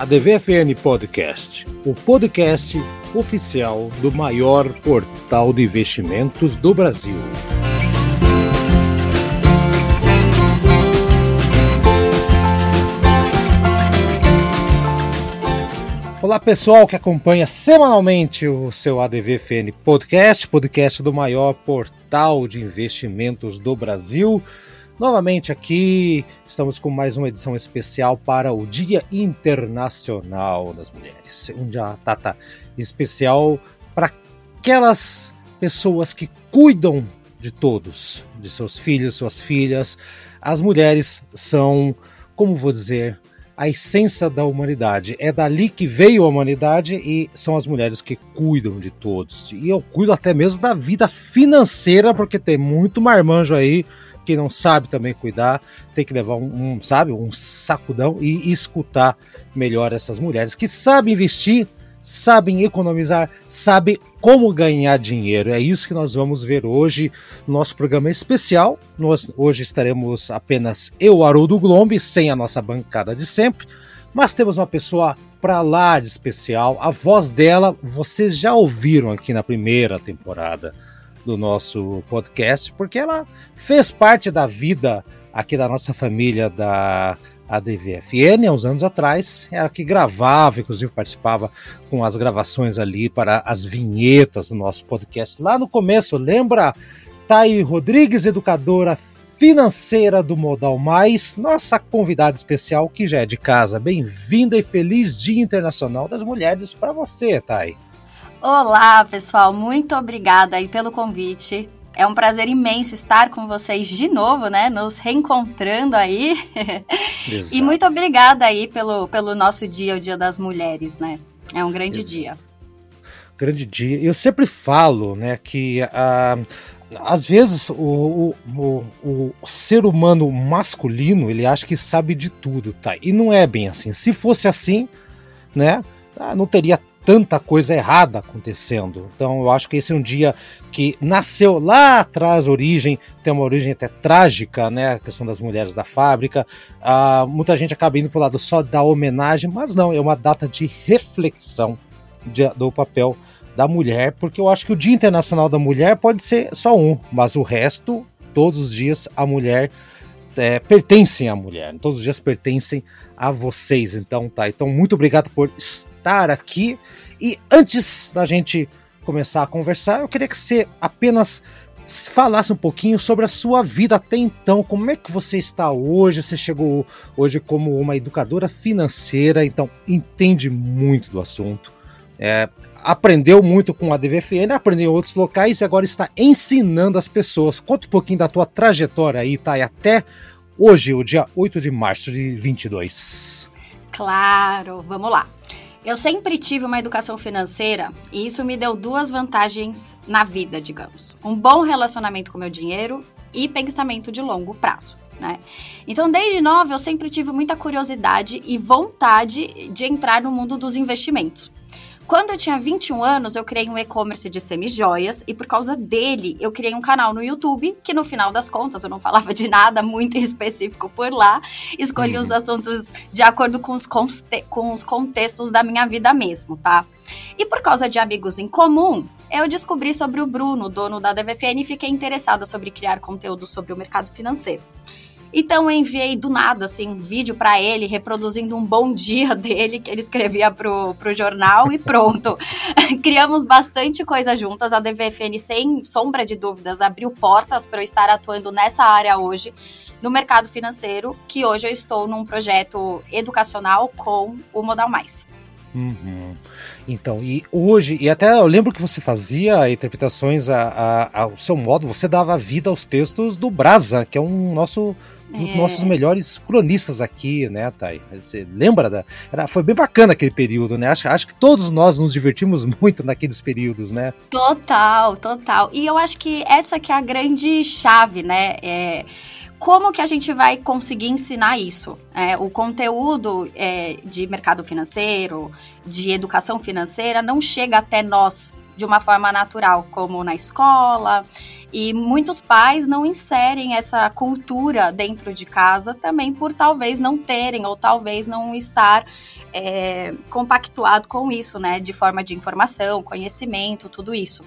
a DVFN Podcast, o podcast oficial do maior portal de investimentos do Brasil. Olá pessoal que acompanha semanalmente o seu ADVFN Podcast, podcast do maior portal de investimentos do Brasil. Novamente aqui estamos com mais uma edição especial para o Dia Internacional das Mulheres. Um dia especial para aquelas pessoas que cuidam de todos, de seus filhos, suas filhas. As mulheres são, como vou dizer, a essência da humanidade. É dali que veio a humanidade e são as mulheres que cuidam de todos. E eu cuido até mesmo da vida financeira, porque tem muito marmanjo aí quem não sabe também cuidar tem que levar um, um, sabe, um sacudão e escutar melhor essas mulheres que sabem investir, sabem economizar, sabem como ganhar dinheiro. É isso que nós vamos ver hoje no nosso programa especial. Nós hoje estaremos apenas eu, Haroldo Glombe, sem a nossa bancada de sempre, mas temos uma pessoa para lá de especial. A voz dela vocês já ouviram aqui na primeira temporada do nosso podcast, porque ela fez parte da vida aqui da nossa família da ADVFN há uns anos atrás. Ela que gravava, inclusive participava com as gravações ali para as vinhetas do nosso podcast. Lá no começo, lembra? Thay Rodrigues, educadora financeira do Modal Mais, nossa convidada especial que já é de casa. Bem-vinda e feliz Dia Internacional das Mulheres para você, Thay. Olá, pessoal, muito obrigada aí pelo convite. É um prazer imenso estar com vocês de novo, né? Nos reencontrando aí. e muito obrigada aí pelo, pelo nosso dia, o Dia das Mulheres, né? É um grande Exato. dia. Grande dia. Eu sempre falo, né, que uh, às vezes o, o, o, o, ser humano masculino ele acha que sabe de tudo, tá? E não é bem assim. Se fosse assim, né, ah, não teria tanta coisa errada acontecendo. Então eu acho que esse é um dia que nasceu lá atrás, origem, tem uma origem até trágica, né? A questão das mulheres da fábrica. Uh, muita gente acaba indo para o lado só da homenagem, mas não, é uma data de reflexão de, do papel da mulher, porque eu acho que o Dia Internacional da Mulher pode ser só um, mas o resto, todos os dias, a mulher é, pertencem à mulher. Todos os dias pertencem a vocês. Então tá. Então, muito obrigado por estar aqui. E antes da gente começar a conversar, eu queria que você apenas falasse um pouquinho sobre a sua vida até então. Como é que você está hoje? Você chegou hoje como uma educadora financeira, então entende muito do assunto. É, aprendeu muito com a DVFN, aprendeu em outros locais e agora está ensinando as pessoas. Conta um pouquinho da tua trajetória aí, tá? E até hoje, o dia 8 de março de 22. Claro, vamos lá. Eu sempre tive uma educação financeira e isso me deu duas vantagens na vida, digamos. Um bom relacionamento com meu dinheiro e pensamento de longo prazo. Né? Então, desde nova, eu sempre tive muita curiosidade e vontade de entrar no mundo dos investimentos. Quando eu tinha 21 anos, eu criei um e-commerce de semi-joias e por causa dele, eu criei um canal no YouTube, que no final das contas eu não falava de nada muito específico por lá, escolhi uhum. os assuntos de acordo com os, com os contextos da minha vida mesmo, tá? E por causa de amigos em comum, eu descobri sobre o Bruno, dono da DVFN, e fiquei interessada sobre criar conteúdo sobre o mercado financeiro. Então eu enviei do nada, assim, um vídeo para ele, reproduzindo um bom dia dele que ele escrevia pro, pro jornal e pronto. Criamos bastante coisa juntas. A DVFN, sem sombra de dúvidas, abriu portas para eu estar atuando nessa área hoje, no mercado financeiro, que hoje eu estou num projeto educacional com o Modal Mais. Uhum. Então, e hoje, e até eu lembro que você fazia interpretações a, a, ao seu modo, você dava vida aos textos do Brasa, que é um nosso um dos é. nossos melhores cronistas aqui, né, Thay? Você lembra da. Era, foi bem bacana aquele período, né? Acho, acho que todos nós nos divertimos muito naqueles períodos, né? Total, total. E eu acho que essa que é a grande chave, né? É como que a gente vai conseguir ensinar isso? É, o conteúdo é, de mercado financeiro, de educação financeira, não chega até nós de uma forma natural, como na escola, E muitos pais não inserem essa cultura dentro de casa também por talvez não terem ou talvez não estar é, compactuado com isso, né? De forma de informação, conhecimento, tudo isso.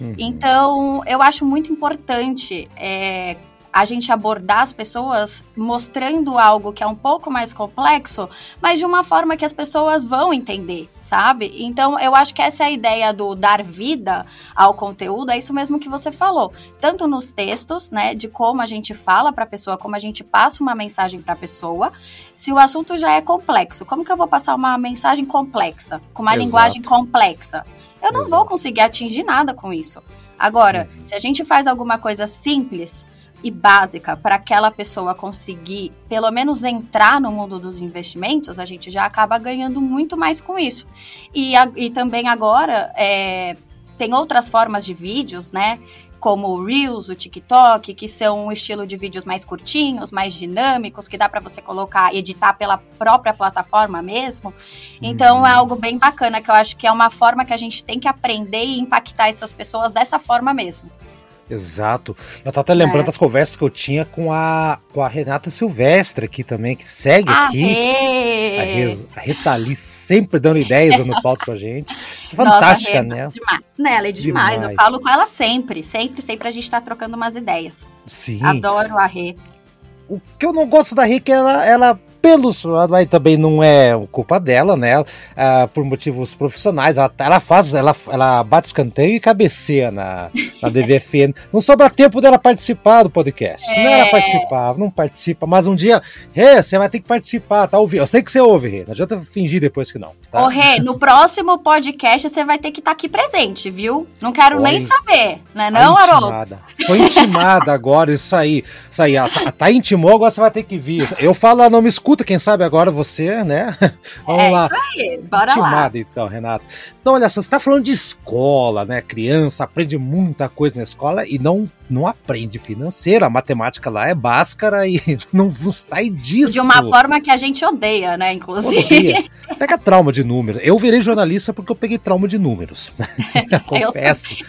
Uhum. Então, eu acho muito importante é, a gente abordar as pessoas mostrando algo que é um pouco mais complexo, mas de uma forma que as pessoas vão entender, sabe? Então, eu acho que essa é a ideia do dar vida ao conteúdo, é isso mesmo que você falou. Tanto nos textos, né, de como a gente fala para a pessoa, como a gente passa uma mensagem para a pessoa. Se o assunto já é complexo, como que eu vou passar uma mensagem complexa, com uma Exato. linguagem complexa? Eu não Exato. vou conseguir atingir nada com isso. Agora, uhum. se a gente faz alguma coisa simples, e básica para aquela pessoa conseguir, pelo menos, entrar no mundo dos investimentos, a gente já acaba ganhando muito mais com isso. E, a, e também agora é, tem outras formas de vídeos, né? Como o Reels, o TikTok, que são um estilo de vídeos mais curtinhos, mais dinâmicos, que dá para você colocar, editar pela própria plataforma mesmo. Então é uhum. algo bem bacana, que eu acho que é uma forma que a gente tem que aprender e impactar essas pessoas dessa forma mesmo. Exato. Eu tava até lembrando é. das conversas que eu tinha com a, com a Renata Silvestre aqui também, que segue a aqui. Rê. A, Rê, a Rita ali sempre dando ideias, dando pauta pra gente. É fantástica, Nossa, né? Demais. Né, ela é demais. demais. Eu falo com ela sempre. Sempre, sempre a gente tá trocando umas ideias. Sim. Adoro a Rê. O que eu não gosto da Rê é que ela, ela pelos, mas também não é culpa dela, né? Ah, por motivos profissionais, ela, ela faz, ela, ela bate escanteio e cabeceia na, na DVFN. não sobra tempo dela participar do podcast. É. Não ela participar, não participa, mas um dia, Rê, você vai ter que participar, tá ouvindo? Eu sei que você ouve, Rê, não adianta fingir depois que não. Tá? Ô, Rê, no próximo podcast você vai ter que estar tá aqui presente, viu? Não quero nem saber, né não, Haroldo? Foi intimada agora, isso aí. Isso aí, tá, tá intimou, agora você vai ter que vir. Eu falo, ela não me escuta, quem sabe agora você, né? Vamos é lá. isso aí, bora Intimada, lá. então, Renato. Então, olha só, você está falando de escola, né? Criança aprende muita coisa na escola e não, não aprende financeira. A matemática lá é báscara e não sai disso. De uma forma que a gente odeia, né? Inclusive. Odeia. Pega trauma de números. Eu virei jornalista porque eu peguei trauma de números. Confesso.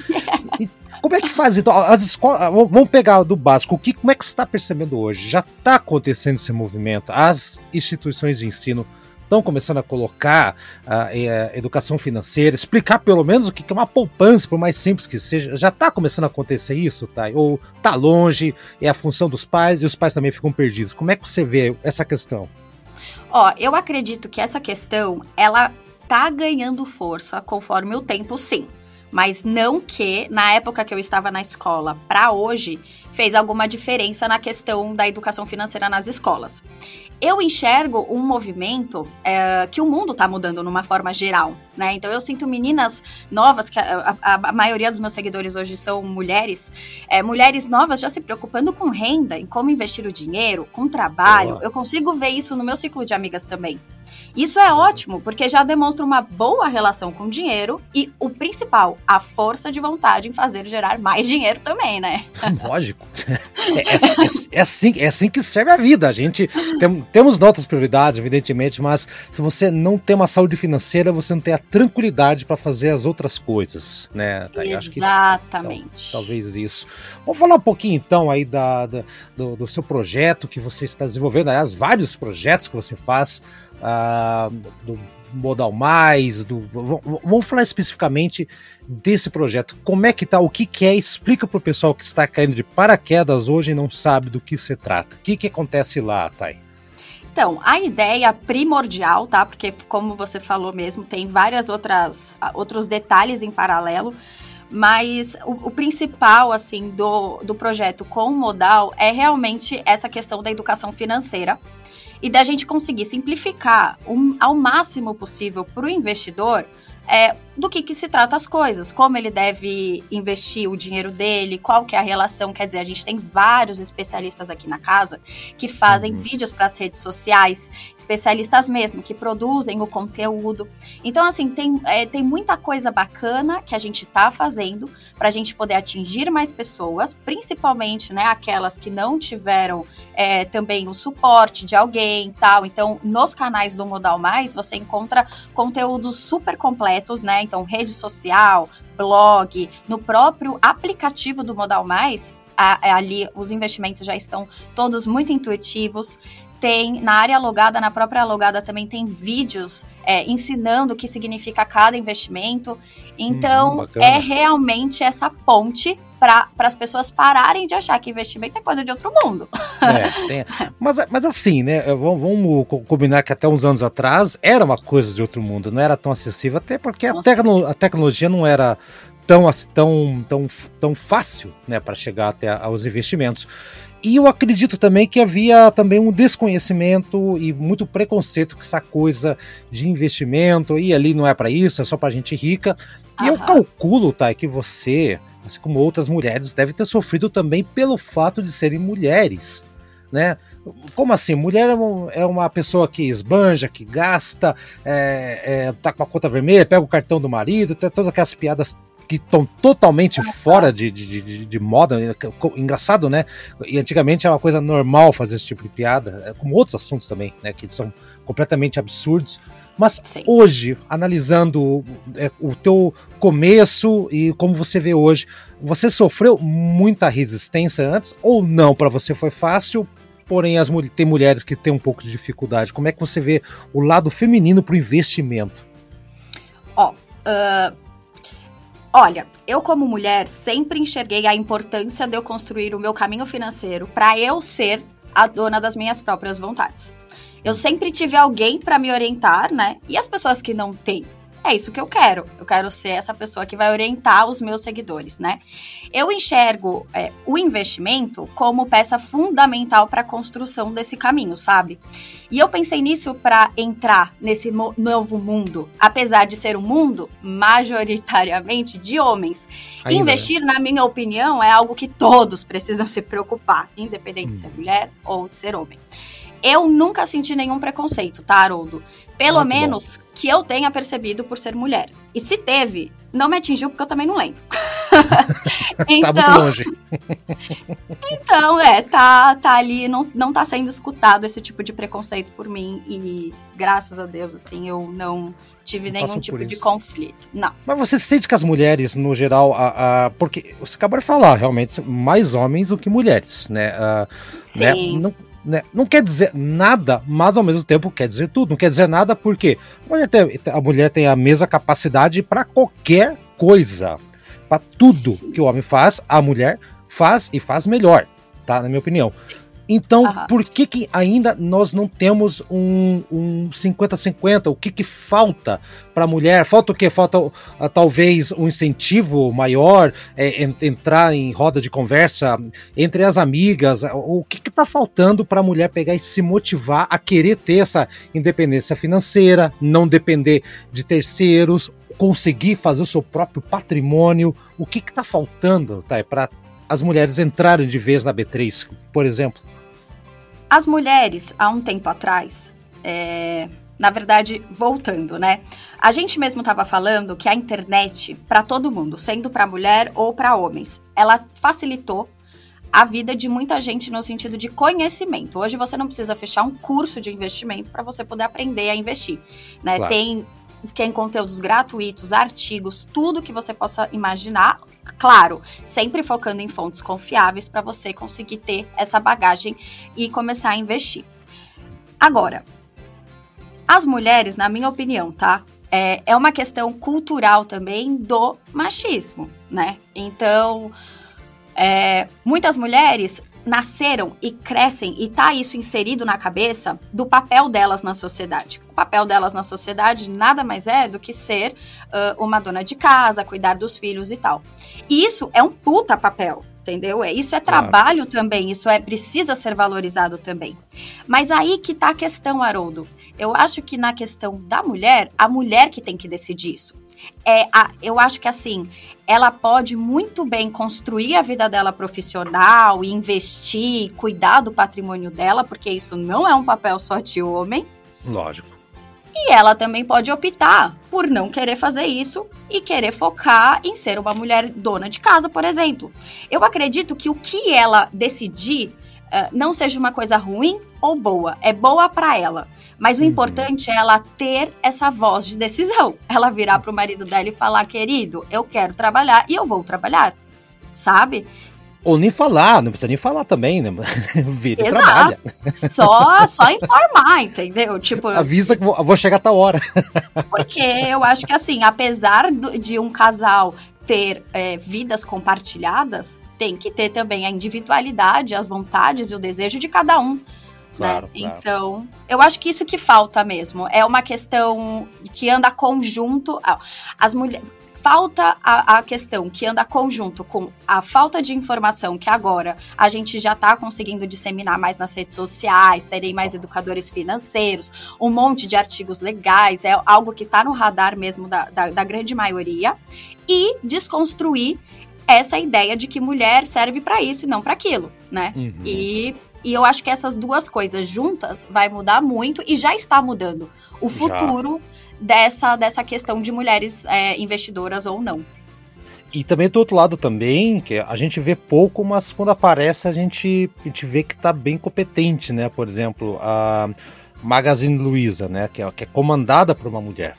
E como é que faz então? As escolas, vamos pegar do básico. O que, como é que você está percebendo hoje? Já está acontecendo esse movimento? As instituições de ensino estão começando a colocar a, a, educação financeira, explicar pelo menos o que é uma poupança, por mais simples que seja. Já está começando a acontecer isso, tá? Ou tá longe, é a função dos pais e os pais também ficam perdidos. Como é que você vê essa questão? Ó, eu acredito que essa questão ela tá ganhando força conforme o tempo, sim mas não que na época que eu estava na escola para hoje fez alguma diferença na questão da educação financeira nas escolas. Eu enxergo um movimento é, que o mundo está mudando numa forma geral, né? Então eu sinto meninas novas, que a, a, a maioria dos meus seguidores hoje são mulheres, é, mulheres novas já se preocupando com renda, em como investir o dinheiro, com trabalho. Eu consigo ver isso no meu ciclo de amigas também. Isso é ótimo, porque já demonstra uma boa relação com o dinheiro e o principal, a força de vontade em fazer gerar mais dinheiro também, né? Lógico. É, é, é, é assim, é assim que serve a vida. A gente tem, temos nossas prioridades, evidentemente, mas se você não tem uma saúde financeira, você não tem a tranquilidade para fazer as outras coisas, né? Exatamente. Que, então, talvez isso. Vamos falar um pouquinho então aí da, da do, do seu projeto que você está desenvolvendo, aliás, vários projetos que você faz uh, do Modal Mais, do, vamos falar especificamente desse projeto. Como é que tá? O que, que é? Explica para o pessoal que está caindo de paraquedas hoje e não sabe do que se trata. O que, que acontece lá, Thay? Então, a ideia primordial, tá? Porque como você falou mesmo, tem várias outras outros detalhes em paralelo, mas o, o, principal assim do, do projeto com o modal é realmente essa questão da educação financeira e da gente conseguir simplificar um, ao máximo possível para o investidor é, do que, que se trata as coisas, como ele deve investir o dinheiro dele, qual que é a relação. Quer dizer, a gente tem vários especialistas aqui na casa que fazem uhum. vídeos para as redes sociais, especialistas mesmo, que produzem o conteúdo. Então, assim, tem, é, tem muita coisa bacana que a gente está fazendo para a gente poder atingir mais pessoas, principalmente né, aquelas que não tiveram é, também o suporte de alguém tal. Então, nos canais do Modal Mais, você encontra conteúdo super completo completos, né? Então, rede social, blog, no próprio aplicativo do Modal Mais, a, a, ali os investimentos já estão todos muito intuitivos. Tem na área alugada, na própria alugada também tem vídeos é, ensinando o que significa cada investimento. Então, hum, é realmente essa ponte para as pessoas pararem de achar que investimento é coisa de outro mundo. É, tem, mas, mas assim, né? Vamos, vamos, combinar que até uns anos atrás era uma coisa de outro mundo, não era tão acessível, até porque a, tecno, a tecnologia não era tão, tão, tão, tão fácil né, para chegar até aos investimentos. E eu acredito também que havia também um desconhecimento e muito preconceito com essa coisa de investimento, e ali não é para isso, é só para gente rica. E Aham. eu calculo, tá, que você, assim como outras mulheres, deve ter sofrido também pelo fato de serem mulheres, né? Como assim? Mulher é, é uma pessoa que esbanja, que gasta, é, é, tá com a conta vermelha, pega o cartão do marido, tem todas aquelas piadas que estão totalmente fora de, de, de, de, moda. Engraçado, né? E antigamente era uma coisa normal fazer esse tipo de piada, é, como outros assuntos também, né? Que são completamente absurdos. Mas Sim. hoje, analisando é, o teu começo e como você vê hoje, você sofreu muita resistência antes ou não? Para você foi fácil? Porém, as, tem mulheres que têm um pouco de dificuldade. Como é que você vê o lado feminino para o investimento? Ó, uh Olha, eu como mulher sempre enxerguei a importância de eu construir o meu caminho financeiro para eu ser a dona das minhas próprias vontades. Eu sempre tive alguém para me orientar, né? E as pessoas que não têm é isso que eu quero. Eu quero ser essa pessoa que vai orientar os meus seguidores, né? Eu enxergo é, o investimento como peça fundamental para a construção desse caminho, sabe? E eu pensei nisso para entrar nesse novo mundo, apesar de ser um mundo majoritariamente de homens. Ainda. É. Investir, na minha opinião, é algo que todos precisam se preocupar, independente hum. de ser mulher ou de ser homem. Eu nunca senti nenhum preconceito, tá, Haroldo? Pelo Muito menos bom. que eu tenha percebido por ser mulher. E se teve, não me atingiu porque eu também não lembro. então, tá muito então, longe. então, é, tá, tá ali, não, não tá sendo escutado esse tipo de preconceito por mim. E graças a Deus, assim, eu não tive não nenhum tipo de conflito. Não. Mas você sente que as mulheres, no geral, a, a, porque você acabou de falar, realmente, mais homens do que mulheres, né? A, né? Sim. Né? Não, né? Não quer dizer nada, mas ao mesmo tempo quer dizer tudo. Não quer dizer nada porque a mulher tem a, mulher tem a mesma capacidade para qualquer coisa. Para tudo Sim. que o homem faz, a mulher faz e faz melhor, tá? Na minha opinião. Então, por que, que ainda nós não temos um 50-50? Um o que, que falta para a mulher? Falta o quê? Falta uh, talvez um incentivo maior, é, entrar em roda de conversa entre as amigas? O que está faltando para a mulher pegar e se motivar a querer ter essa independência financeira, não depender de terceiros, conseguir fazer o seu próprio patrimônio? O que está faltando tá, para as mulheres entrarem de vez na B3, por exemplo? As mulheres, há um tempo atrás, é, na verdade, voltando, né? A gente mesmo estava falando que a internet, para todo mundo, sendo para mulher ou para homens, ela facilitou a vida de muita gente no sentido de conhecimento. Hoje você não precisa fechar um curso de investimento para você poder aprender a investir, né? Claro. Tem tem conteúdos gratuitos, artigos, tudo que você possa imaginar. Claro, sempre focando em fontes confiáveis para você conseguir ter essa bagagem e começar a investir. Agora, as mulheres, na minha opinião, tá? É, é uma questão cultural também do machismo, né? Então, é, muitas mulheres nasceram e crescem e tá isso inserido na cabeça do papel delas na sociedade. O papel delas na sociedade nada mais é do que ser uh, uma dona de casa, cuidar dos filhos e tal. E isso é um puta papel, entendeu? É, isso é trabalho claro. também, isso é precisa ser valorizado também. Mas aí que tá a questão, Haroldo. Eu acho que na questão da mulher, a mulher que tem que decidir isso. É, a, eu acho que assim, ela pode muito bem construir a vida dela profissional, investir, cuidar do patrimônio dela, porque isso não é um papel só de homem. Lógico. E ela também pode optar por não querer fazer isso e querer focar em ser uma mulher dona de casa, por exemplo. Eu acredito que o que ela decidir uh, não seja uma coisa ruim ou boa, é boa para ela. Mas o uhum. importante é ela ter essa voz de decisão. Ela virar pro marido dela e falar: querido, eu quero trabalhar e eu vou trabalhar. Sabe? Ou nem falar, não precisa nem falar também, né? Vira Exato. trabalha. Só, só informar, entendeu? Tipo, Avisa que vou, vou chegar a tal hora. Porque eu acho que assim, apesar de um casal ter é, vidas compartilhadas, tem que ter também a individualidade, as vontades e o desejo de cada um. Né? Claro, né? claro. Então, eu acho que isso que falta mesmo. É uma questão que anda conjunto. As mulheres falta a, a, questão que anda conjunto com a falta de informação que agora a gente já está conseguindo disseminar mais nas redes sociais, terem mais educadores financeiros, um monte de artigos legais, é algo que está no radar mesmo da, da, da grande maioria, e desconstruir essa ideia de que mulher serve para isso e não para aquilo, né? Uhum. E, e eu acho que essas duas coisas juntas vai mudar muito e já está mudando. O futuro já dessa, dessa questão de mulheres é, investidoras ou não. E também do outro lado também, que a gente vê pouco, mas quando aparece a gente, a gente vê que está bem competente, né? Por exemplo, a Magazine Luiza, né? Que é, que é comandada por uma mulher.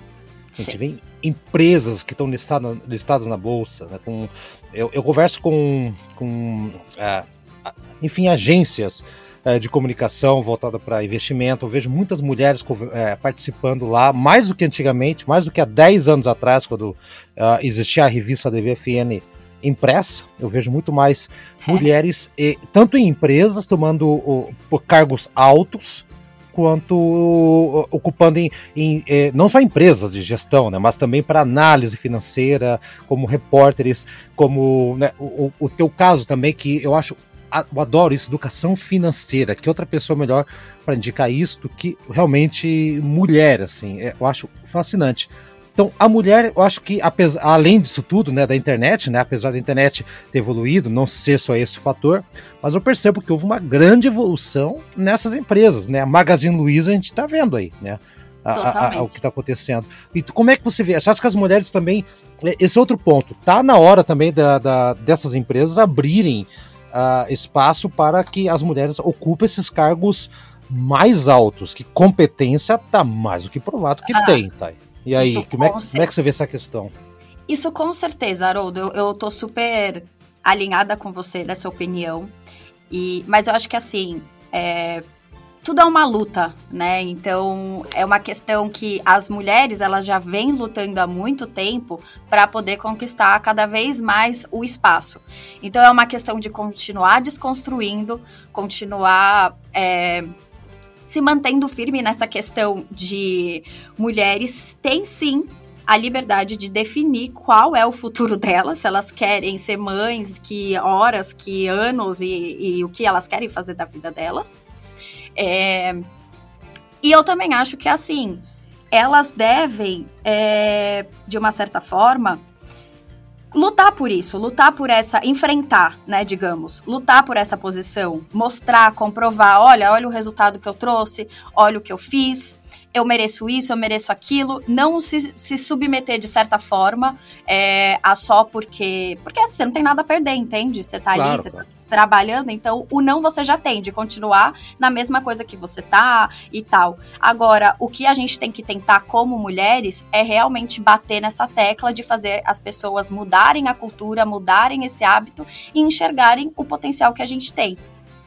A gente Sim. vê empresas que estão listadas, listadas na bolsa, né? Com, eu, eu converso com, com é, enfim, agências é, de comunicação voltada para investimento. Eu vejo muitas mulheres é, participando lá, mais do que antigamente, mais do que há 10 anos atrás, quando uh, existia a revista DVFN impressa. Eu vejo muito mais é. mulheres, e, tanto em empresas, tomando uh, cargos altos, quanto ocupando em, em eh, não só empresas de gestão, né, mas também para análise financeira, como repórteres, como né, o, o teu caso também, que eu acho eu adoro isso, educação financeira. Que outra pessoa melhor para indicar isso do que realmente mulher, assim. É, eu acho fascinante. Então, a mulher, eu acho que, apesar, além disso tudo, né, da internet, né, apesar da internet ter evoluído, não ser só esse fator, mas eu percebo que houve uma grande evolução nessas empresas, né? A Magazine Luiza a gente está vendo aí, né? A, a, a, o que está acontecendo. E como é que você vê? Você acha que as mulheres também. É, esse é outro ponto. Tá na hora também da, da dessas empresas abrirem uh, espaço para que as mulheres ocupem esses cargos mais altos, que competência tá mais do que provado que ah, tem, tá? E aí, como é, como é, que você vê essa questão? Isso com certeza, Haroldo. Eu, eu tô super alinhada com você nessa opinião. E, mas eu acho que assim, é, tudo é uma luta, né? Então é uma questão que as mulheres elas já vêm lutando há muito tempo para poder conquistar cada vez mais o espaço. Então é uma questão de continuar desconstruindo, continuar é, se mantendo firme nessa questão de mulheres têm sim a liberdade de definir qual é o futuro delas, se elas querem ser mães, que horas, que anos e, e o que elas querem fazer da vida delas. É... E eu também acho que, assim, elas devem, é, de uma certa forma, lutar por isso, lutar por essa, enfrentar, né, digamos, lutar por essa posição, mostrar, comprovar, olha, olha o resultado que eu trouxe, olha o que eu fiz, eu mereço isso, eu mereço aquilo, não se, se submeter de certa forma é, a só porque, porque assim, você não tem nada a perder, entende? Você tá claro, ali, você tá trabalhando, então o não você já tem, de continuar na mesma coisa que você tá e tal. Agora, o que a gente tem que tentar como mulheres é realmente bater nessa tecla de fazer as pessoas mudarem a cultura, mudarem esse hábito e enxergarem o potencial que a gente tem.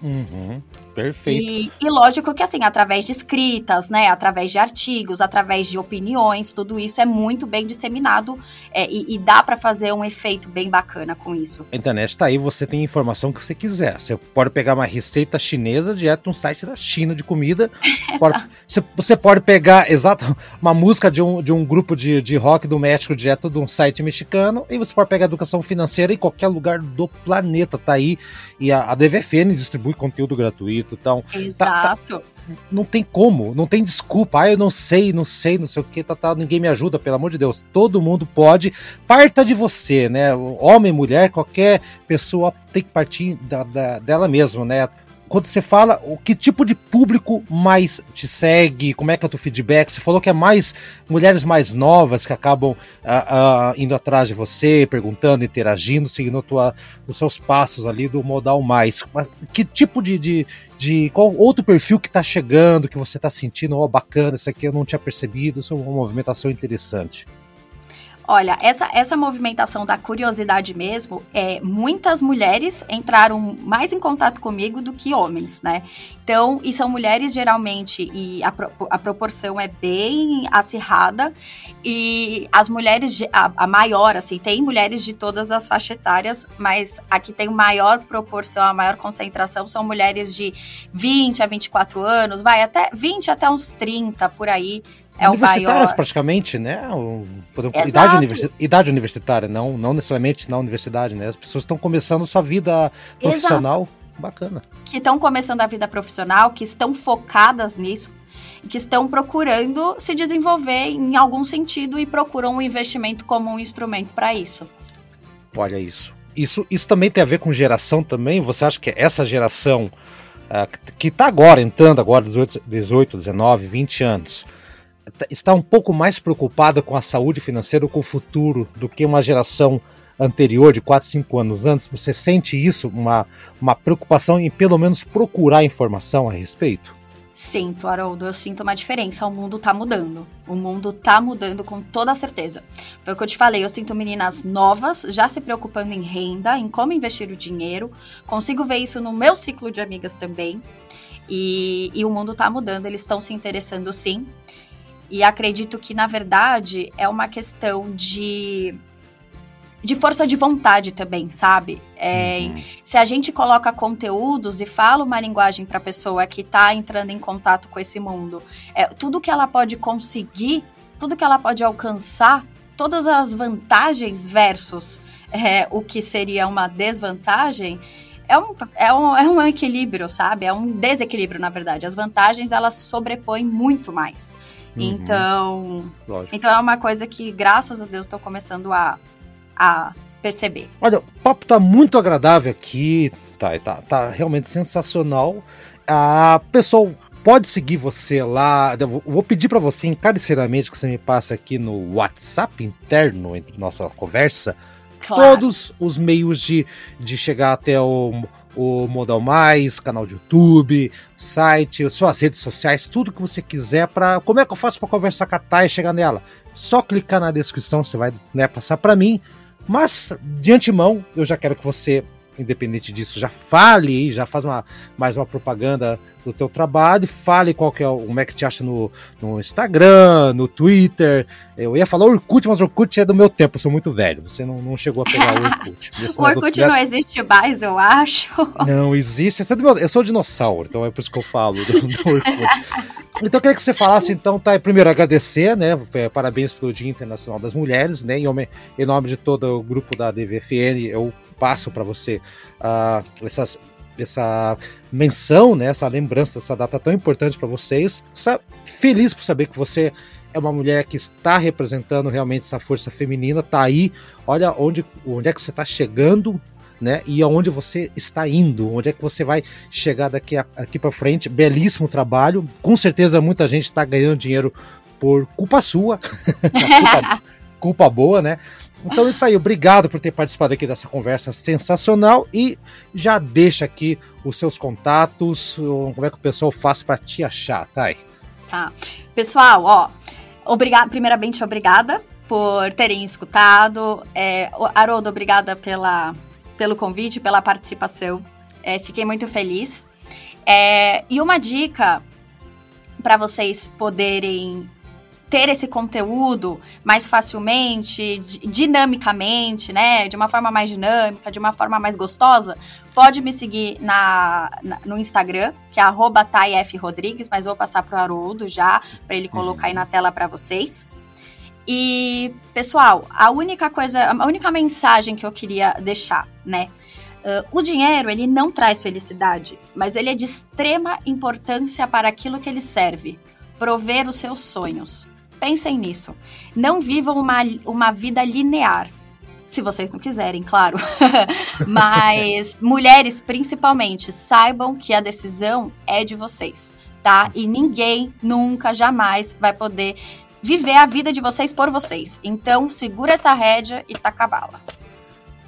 Uhum. Perfeito. E, e, lógico que, assim, através de escritas, né, através de artigos, através de opiniões, tudo isso é muito bem disseminado é, e, e, dá para fazer um efeito bem bacana com isso. A internet tá aí, você tem informação que você quiser. Você pode pegar uma receita chinesa direto no site da China de comida. pode, você, você, pode pegar, exato, uma música de um, de um grupo de, de rock do México direto de um site mexicano e você pode pegar educação financeira em qualquer lugar do planeta. Tá aí. E a, a DVFN distribui conteúdo gratuito. Então, Exato. Tá, tá, não tem como, não tem desculpa. Ah, eu não sei, não sei, não sei o que, tá, tá, ninguém me ajuda, pelo amor de Deus. Todo mundo pode. Parta de você, né? Homem, mulher, qualquer pessoa tem que partir da, da, dela mesma, né? Quando você fala, o que tipo de público mais te segue? Como é que é o teu feedback? Você falou que é mais mulheres mais novas que acabam uh, uh, indo atrás de você, perguntando, interagindo, seguindo tua, os seus passos ali do modal mais. Mas que tipo de, de, de qual outro perfil que está chegando, que você está sentindo, ó, oh, bacana, isso aqui eu não tinha percebido, isso é uma movimentação interessante. Olha, essa, essa movimentação da curiosidade mesmo, é, muitas mulheres entraram mais em contato comigo do que homens, né? Então, e são mulheres geralmente, e a, a proporção é bem acirrada, e as mulheres, a, a, maior, assim, tem mulheres de todas as faixas etárias, mas aqui tem maior proporção, a maior concentração são mulheres de 20 a 24 anos, vai até 20 até uns 30 por aí, é Universitárias, praticamente, né? O, idade, universi idade, universitária, não, não necessariamente na universidade, né? As pessoas estão começando sua vida profissional. Exato. Bacana. Que estão começando a vida profissional, que estão focadas nisso, que estão procurando se desenvolver em algum sentido e procuram um investimento como um instrumento para isso. Olha isso. Isso, isso também tem a ver com geração também? Você acha que essa geração uh, que está agora entrando agora 18, 18, 19, 20 anos, está um pouco mais preocupada com a saúde financeira com o futuro do que uma geração anterior, de 4, 5 anos antes? Você sente isso, uma, uma preocupação em pelo menos procurar informação a respeito? Sinto, Haroldo, eu sinto uma diferença. O mundo tá mudando. O mundo tá mudando com toda certeza. Foi o que eu te falei, eu sinto meninas novas já se preocupando em renda, em como investir o dinheiro. Consigo ver isso no meu ciclo de amigas também. E, e o mundo tá mudando, eles estão se interessando sim. E acredito que, na verdade, é uma questão de de força de vontade também, sabe? É, uhum. Se a gente coloca conteúdos e fala uma linguagem para a pessoa que está entrando em contato com esse mundo, é, tudo que ela pode conseguir, tudo que ela pode alcançar, todas as vantagens versus é, o que seria uma desvantagem, é um, é, um, é um equilíbrio, sabe? É um desequilíbrio, na verdade. As vantagens, elas sobrepõem muito mais. Uhum. Então, Lógico. então é uma coisa que, graças a Deus, estou começando a, a perceber. Olha, o papo tá muito agradável aqui, tá, tá, tá realmente sensacional. A pessoal pode seguir você lá. Eu vou pedir para você encarecidamente que você me passe aqui no WhatsApp interno entre nossa conversa claro. todos os meios de, de chegar até o o Modal Mais, canal de YouTube, site, suas redes sociais, tudo que você quiser para como é que eu faço para conversar com a Thay e chegar nela? Só clicar na descrição, você vai né, passar para mim. Mas de antemão, eu já quero que você independente disso, já fale, já faz uma, mais uma propaganda do teu trabalho, fale qual que é o, como é que te acha no, no Instagram, no Twitter. Eu ia falar Orkut, mas Orkut é do meu tempo, eu sou muito velho. Você não, não chegou a pegar o Orkut. o Orkut do... não existe mais, eu acho. Não existe. É meu... Eu sou dinossauro, então é por isso que eu falo do, do Orkut. Então eu queria que você falasse, então, tá, primeiro agradecer, né? É, parabéns pelo Dia Internacional das Mulheres, né? Em nome de todo o grupo da DVFN, eu passo para você uh, essas, essa menção, né, essa lembrança dessa data tão importante para vocês. Feliz por saber que você é uma mulher que está representando realmente essa força feminina, tá aí. Olha onde, onde é que você está chegando, né? E aonde você está indo, onde é que você vai chegar daqui, aqui para frente. Belíssimo trabalho. Com certeza muita gente está ganhando dinheiro por culpa sua. culpa, culpa boa, né? Então é isso aí, obrigado por ter participado aqui dessa conversa sensacional e já deixa aqui os seus contatos, como é que o pessoal faz para te achar, Thay? Tá. Pessoal, ó, obrigado, primeiramente obrigada por terem escutado. É, Haroldo, obrigada pela, pelo convite, pela participação. É, fiquei muito feliz. É, e uma dica para vocês poderem ter esse conteúdo mais facilmente, dinamicamente, né? De uma forma mais dinâmica, de uma forma mais gostosa, pode me seguir na, na no Instagram, que é @taifrodrigues, mas vou passar pro Haroldo já, para ele colocar aí na tela para vocês. E, pessoal, a única coisa, a única mensagem que eu queria deixar, né? Uh, o dinheiro, ele não traz felicidade, mas ele é de extrema importância para aquilo que ele serve prover os seus sonhos. Pensem nisso. Não vivam uma, uma vida linear. Se vocês não quiserem, claro. Mas mulheres, principalmente, saibam que a decisão é de vocês, tá? E ninguém nunca, jamais vai poder viver a vida de vocês por vocês. Então, segura essa rédea e taca bala.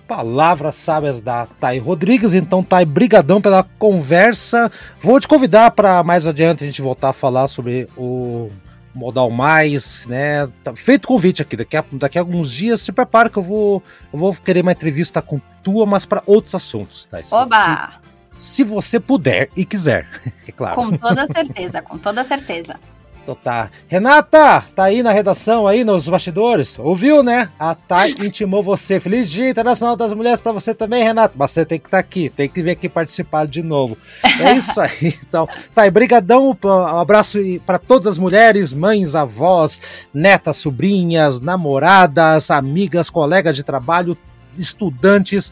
Palavras sábias da Thay Rodrigues. Então, Thay, brigadão pela conversa. Vou te convidar para mais adiante a gente voltar a falar sobre o Modal Mais, né? Tá feito convite aqui. Daqui a, daqui a alguns dias, se prepara que eu vou, eu vou querer uma entrevista com tua, mas para outros assuntos, tá? Oba! Se, se você puder e quiser, é claro. Com toda certeza, com toda certeza. Então tá. Renata, tá aí na redação, aí nos bastidores. Ouviu, né? A Thay intimou você. Feliz Dia Internacional das Mulheres para você também, Renata. Mas você tem que estar tá aqui, tem que vir aqui participar de novo. É isso aí. Então, Thay, brigadão. Um abraço para todas as mulheres, mães, avós, netas, sobrinhas, namoradas, amigas, colegas de trabalho, estudantes.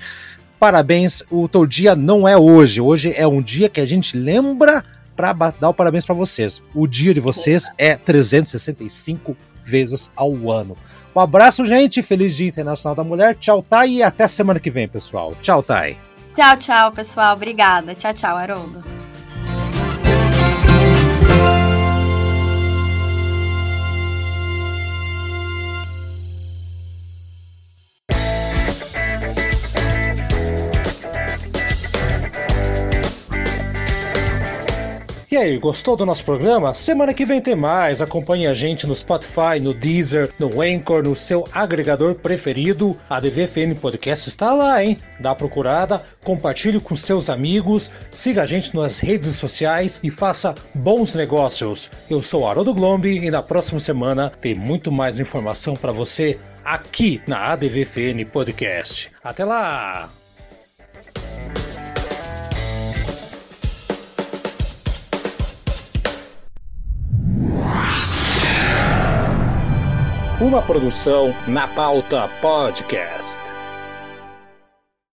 Parabéns. O teu dia não é hoje. Hoje é um dia que a gente lembra para dar o parabéns para vocês. O dia de vocês é 365 vezes ao ano. Um abraço, gente. Feliz Dia Internacional da Mulher. Tchau, Thay. E até semana que vem, pessoal. Tchau, Thay. Tchau, tchau, pessoal. Obrigada. Tchau, tchau, Haroldo. E aí, gostou do nosso programa? Semana que vem tem mais. Acompanhe a gente no Spotify, no Deezer, no Anchor, no seu agregador preferido. A DVFN Podcast está lá, hein? Dá procurada, compartilhe com seus amigos, siga a gente nas redes sociais e faça bons negócios. Eu sou Haroldo Glombi e na próxima semana tem muito mais informação para você aqui na ADVFN Podcast. Até lá! Uma produção na pauta podcast.